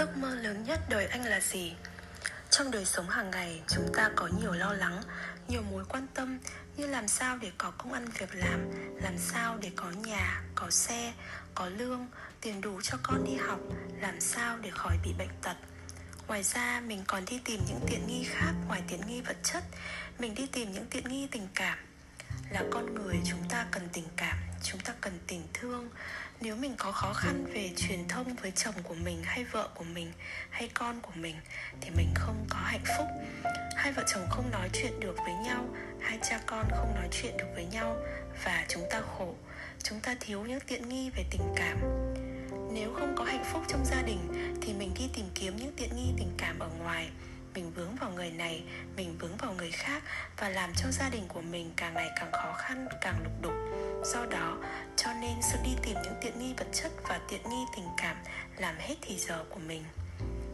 Giấc mơ lớn nhất đời anh là gì? Trong đời sống hàng ngày, chúng ta có nhiều lo lắng, nhiều mối quan tâm như làm sao để có công ăn việc làm, làm sao để có nhà, có xe, có lương, tiền đủ cho con đi học, làm sao để khỏi bị bệnh tật. Ngoài ra, mình còn đi tìm những tiện nghi khác ngoài tiện nghi vật chất, mình đi tìm những tiện nghi tình cảm. Là con người chúng ta cần tình cảm, chúng ta cần tình thương. Nếu mình có khó khăn về truyền thông với chồng của mình hay vợ của mình hay con của mình thì mình không có hạnh phúc. Hai vợ chồng không nói chuyện được với nhau, hai cha con không nói chuyện được với nhau và chúng ta khổ. Chúng ta thiếu những tiện nghi về tình cảm. Nếu không có hạnh phúc trong gia đình thì mình đi tìm kiếm những tiện nghi tình cảm ở ngoài. Mình vướng vào người này, mình vướng vào người khác và làm cho gia đình của mình càng ngày càng khó khăn, càng lục đục do đó, cho nên sự đi tìm những tiện nghi vật chất và tiện nghi tình cảm làm hết thì giờ của mình.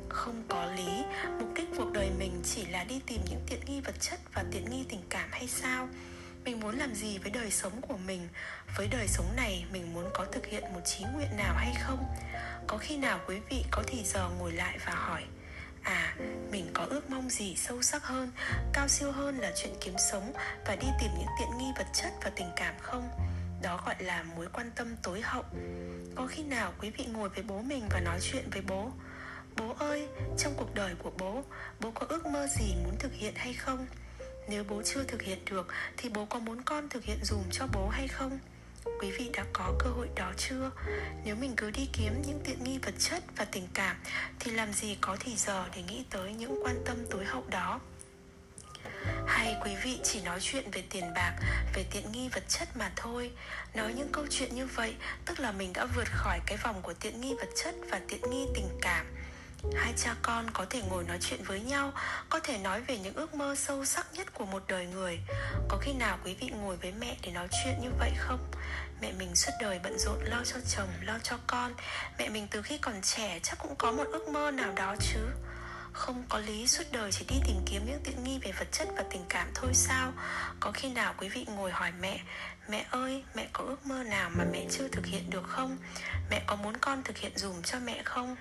Không có lý, mục đích cuộc đời mình chỉ là đi tìm những tiện nghi vật chất và tiện nghi tình cảm hay sao? Mình muốn làm gì với đời sống của mình? Với đời sống này, mình muốn có thực hiện một trí nguyện nào hay không? Có khi nào quý vị có thì giờ ngồi lại và hỏi à mình có ước mong gì sâu sắc hơn, cao siêu hơn là chuyện kiếm sống và đi tìm những tiện nghi vật chất và tình cảm không? Đó gọi là mối quan tâm tối hậu. Có khi nào quý vị ngồi với bố mình và nói chuyện với bố? Bố ơi, trong cuộc đời của bố bố có ước mơ gì muốn thực hiện hay không? Nếu bố chưa thực hiện được, thì bố có muốn con thực hiện dùm cho bố hay không? Quý vị đã có cơ hội đó chưa? Nếu mình cứ đi kiếm những tiện nghi vật chất và tình cảm, thì làm gì có thì giờ để nghĩ tới những quan tâm tối hậu đó? Hay quý vị chỉ nói chuyện về tiền bạc, về tiện nghi vật chất mà thôi? Nói những câu chuyện như vậy, tức là mình đã vượt khỏi cái vòng của tiện nghi vật chất và tiện nghi tình cảm hai cha con có thể ngồi nói chuyện với nhau, có thể nói về những ước mơ sâu sắc nhất của một đời người. Có khi nào quý vị ngồi với mẹ để nói chuyện như vậy không? Mẹ mình suốt đời bận rộn lo cho chồng, lo cho con. Mẹ mình từ khi còn trẻ chắc cũng có một ước mơ nào đó chứ. Không có lý, suốt đời chỉ đi tìm kiếm những tiện nghi về vật chất và tình cảm thôi sao? Có khi nào quý vị ngồi hỏi mẹ mẹ ơi, mẹ có ước mơ nào mà mẹ chưa thực hiện được không? Mẹ có muốn con thực hiện dùm cho mẹ không?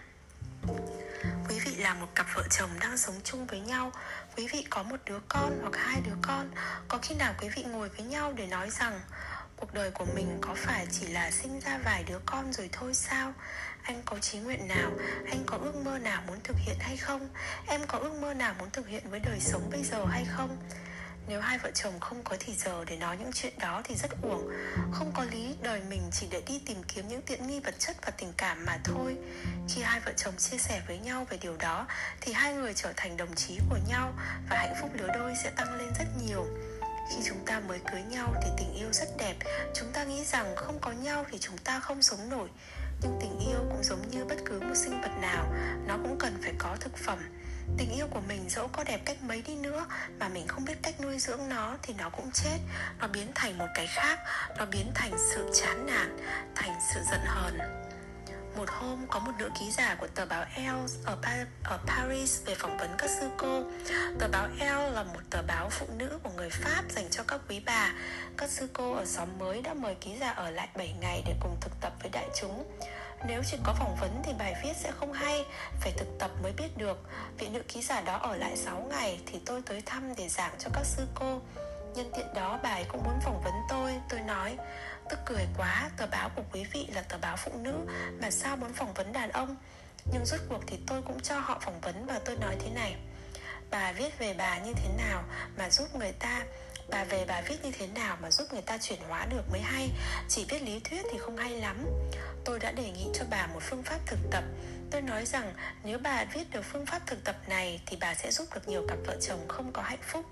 Vị là một cặp vợ chồng đang sống chung với nhau. Quý vị có một đứa con hoặc hai đứa con, có khi nào quý vị ngồi với nhau để nói rằng, cuộc đời của mình có phải chỉ là sinh ra vài đứa con rồi thôi sao? Anh có chí nguyện nào? Anh có ước mơ nào muốn thực hiện hay không? Em có ước mơ nào muốn thực hiện với đời sống bây giờ hay không? Nếu hai vợ chồng không có thì giờ để nói những chuyện đó thì rất uổng. Không có lý, đời mình chỉ để đi tìm kiếm những tiện nghi vật chất và tình cảm mà thôi. Khi hai vợ chồng chia sẻ với nhau về điều đó, Thì hai người trở thành đồng chí của nhau Và hạnh phúc lứa đôi sẽ tăng lên rất nhiều. Khi chúng ta mới cưới nhau thì tình yêu rất đẹp. Chúng ta nghĩ rằng không có nhau thì chúng ta không sống nổi. Nhưng tình yêu cũng giống như bất cứ một sinh vật nào, nó cũng cần phải có thực phẩm tình yêu của mình dẫu có đẹp cách mấy đi nữa mà mình không biết cách nuôi dưỡng nó thì nó cũng chết nó biến thành một cái khác nó biến thành sự chán nản thành sự giận hờn một hôm có một nữ ký giả của tờ báo Elle ở, pa- ở Paris về phỏng vấn các sư cô. Tờ báo Elle là một tờ báo phụ nữ của người Pháp dành cho các quý bà. Các sư cô ở xóm mới đã mời ký giả ở lại 7 ngày để cùng thực tập với đại chúng. Nếu chỉ có phỏng vấn thì bài viết sẽ không hay, phải thực tập mới biết được. Vị nữ ký giả đó ở lại 6 ngày thì tôi tới thăm để giảng cho các sư cô. Nhân tiện đó bà ấy cũng muốn phỏng vấn tôi Tôi nói Tức cười quá, tờ báo của quý vị là tờ báo phụ nữ Mà sao muốn phỏng vấn đàn ông Nhưng rốt cuộc thì tôi cũng cho họ phỏng vấn Và tôi nói thế này Bà viết về bà như thế nào Mà giúp người ta Bà về bà viết như thế nào mà giúp người ta chuyển hóa được mới hay Chỉ viết lý thuyết thì không hay lắm Tôi đã đề nghị cho bà một phương pháp thực tập. Tôi nói rằng, nếu bà viết được phương pháp thực tập này Thì bà sẽ giúp được nhiều cặp vợ chồng không có hạnh phúc.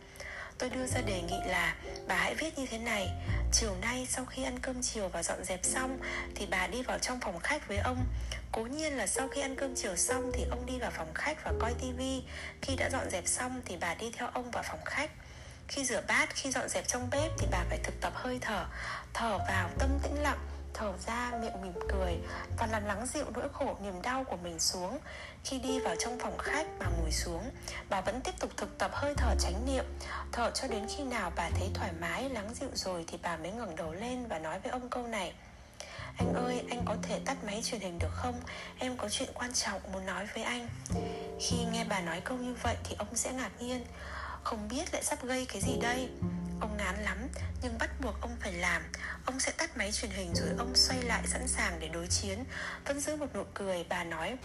Tôi đưa ra đề nghị là, bà hãy viết như thế này. Chiều nay sau khi ăn cơm chiều và dọn dẹp xong thì bà đi vào trong phòng khách với ông. Cố nhiên là sau khi ăn cơm chiều xong thì ông đi vào phòng khách và coi tivi khi đã dọn dẹp xong thì bà đi theo ông vào phòng khách. Khi rửa bát, khi dọn dẹp trong bếp thì bà phải thực tập hơi thở. Thở vào tâm tĩnh lặng thở ra miệng mỉm cười và làm lắng dịu nỗi khổ niềm đau của mình xuống. Khi đi vào trong phòng khách bà ngồi xuống bà vẫn tiếp tục thực tập hơi thở chánh niệm. Thở cho đến khi nào bà thấy thoải mái lắng dịu rồi thì bà mới ngẩng đầu lên và nói với ông câu này. Anh ơi, anh có thể tắt máy truyền hình được không? Em có chuyện quan trọng muốn nói với anh. Khi nghe bà nói câu như vậy thì ông sẽ ngạc nhiên. Không biết lại sắp gây cái gì đây? Ông ngán lắm Nhưng bắt buộc ông phải làm Ông sẽ tắt máy truyền hình rồi ông xoay lại sẵn sàng để đối chiến. Vẫn giữ một nụ cười bà nói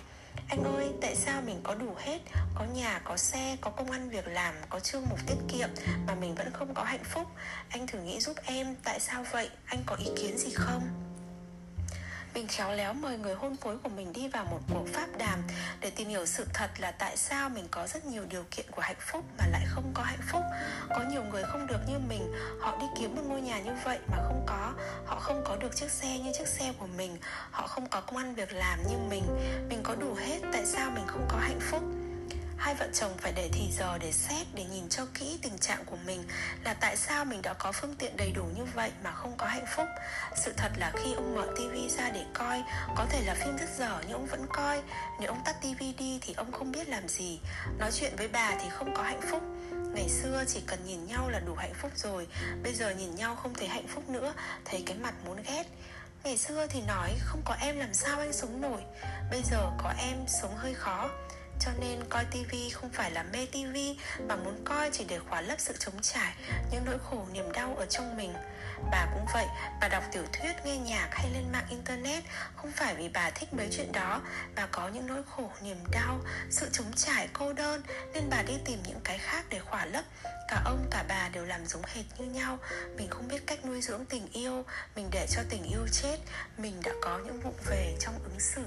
anh ơi, tại sao mình có đủ hết? Có nhà, có xe, có công ăn việc làm Có chương mục tiết kiệm Mà mình vẫn không có hạnh phúc. Anh thử nghĩ giúp em, tại sao vậy? Anh có ý kiến gì không? Mình khéo léo mời người hôn phối của mình đi vào một cuộc pháp đàm để tìm hiểu sự thật là tại sao mình có rất nhiều điều kiện của hạnh phúc mà lại không có hạnh phúc. Có nhiều người không được như mình, họ đi kiếm một ngôi nhà như vậy mà không có. Họ không có được chiếc xe như chiếc xe của mình, họ không có công ăn việc làm như mình. Mình có đủ hết, tại sao mình không có hạnh phúc? Hai vợ chồng phải để thì giờ để xét để nhìn cho kỹ tình trạng của mình là tại sao mình đã có phương tiện đầy đủ như vậy mà không có hạnh phúc. Sự thật là khi ông mở tivi ra để coi, có thể là phim rất dở nhưng ông vẫn coi. Nếu ông tắt tivi đi thì ông không biết làm gì. Nói chuyện với bà thì không có hạnh phúc. Ngày xưa chỉ cần nhìn nhau là đủ hạnh phúc rồi, bây giờ nhìn nhau không thấy hạnh phúc nữa, thấy cái mặt muốn ghét. Ngày xưa thì nói, không có em làm sao anh sống nổi. Bây giờ có em sống hơi khó cho nên coi tivi không phải là mê tivi mà muốn coi chỉ để khóa lấp sự trống trải, những nỗi khổ, niềm đau ở trong mình. Bà cũng vậy, bà đọc tiểu thuyết, nghe nhạc hay lên mạng internet, không phải vì bà thích mấy chuyện đó. Bà có những nỗi khổ, niềm đau, sự trống trải cô đơn, nên bà đi tìm những cái khác để khỏa lấp. Cả ông, cả bà đều làm giống hệt như nhau. Mình không biết cách nuôi dưỡng tình yêu, mình để cho tình yêu chết. Mình đã có những vụ về trong ứng xử.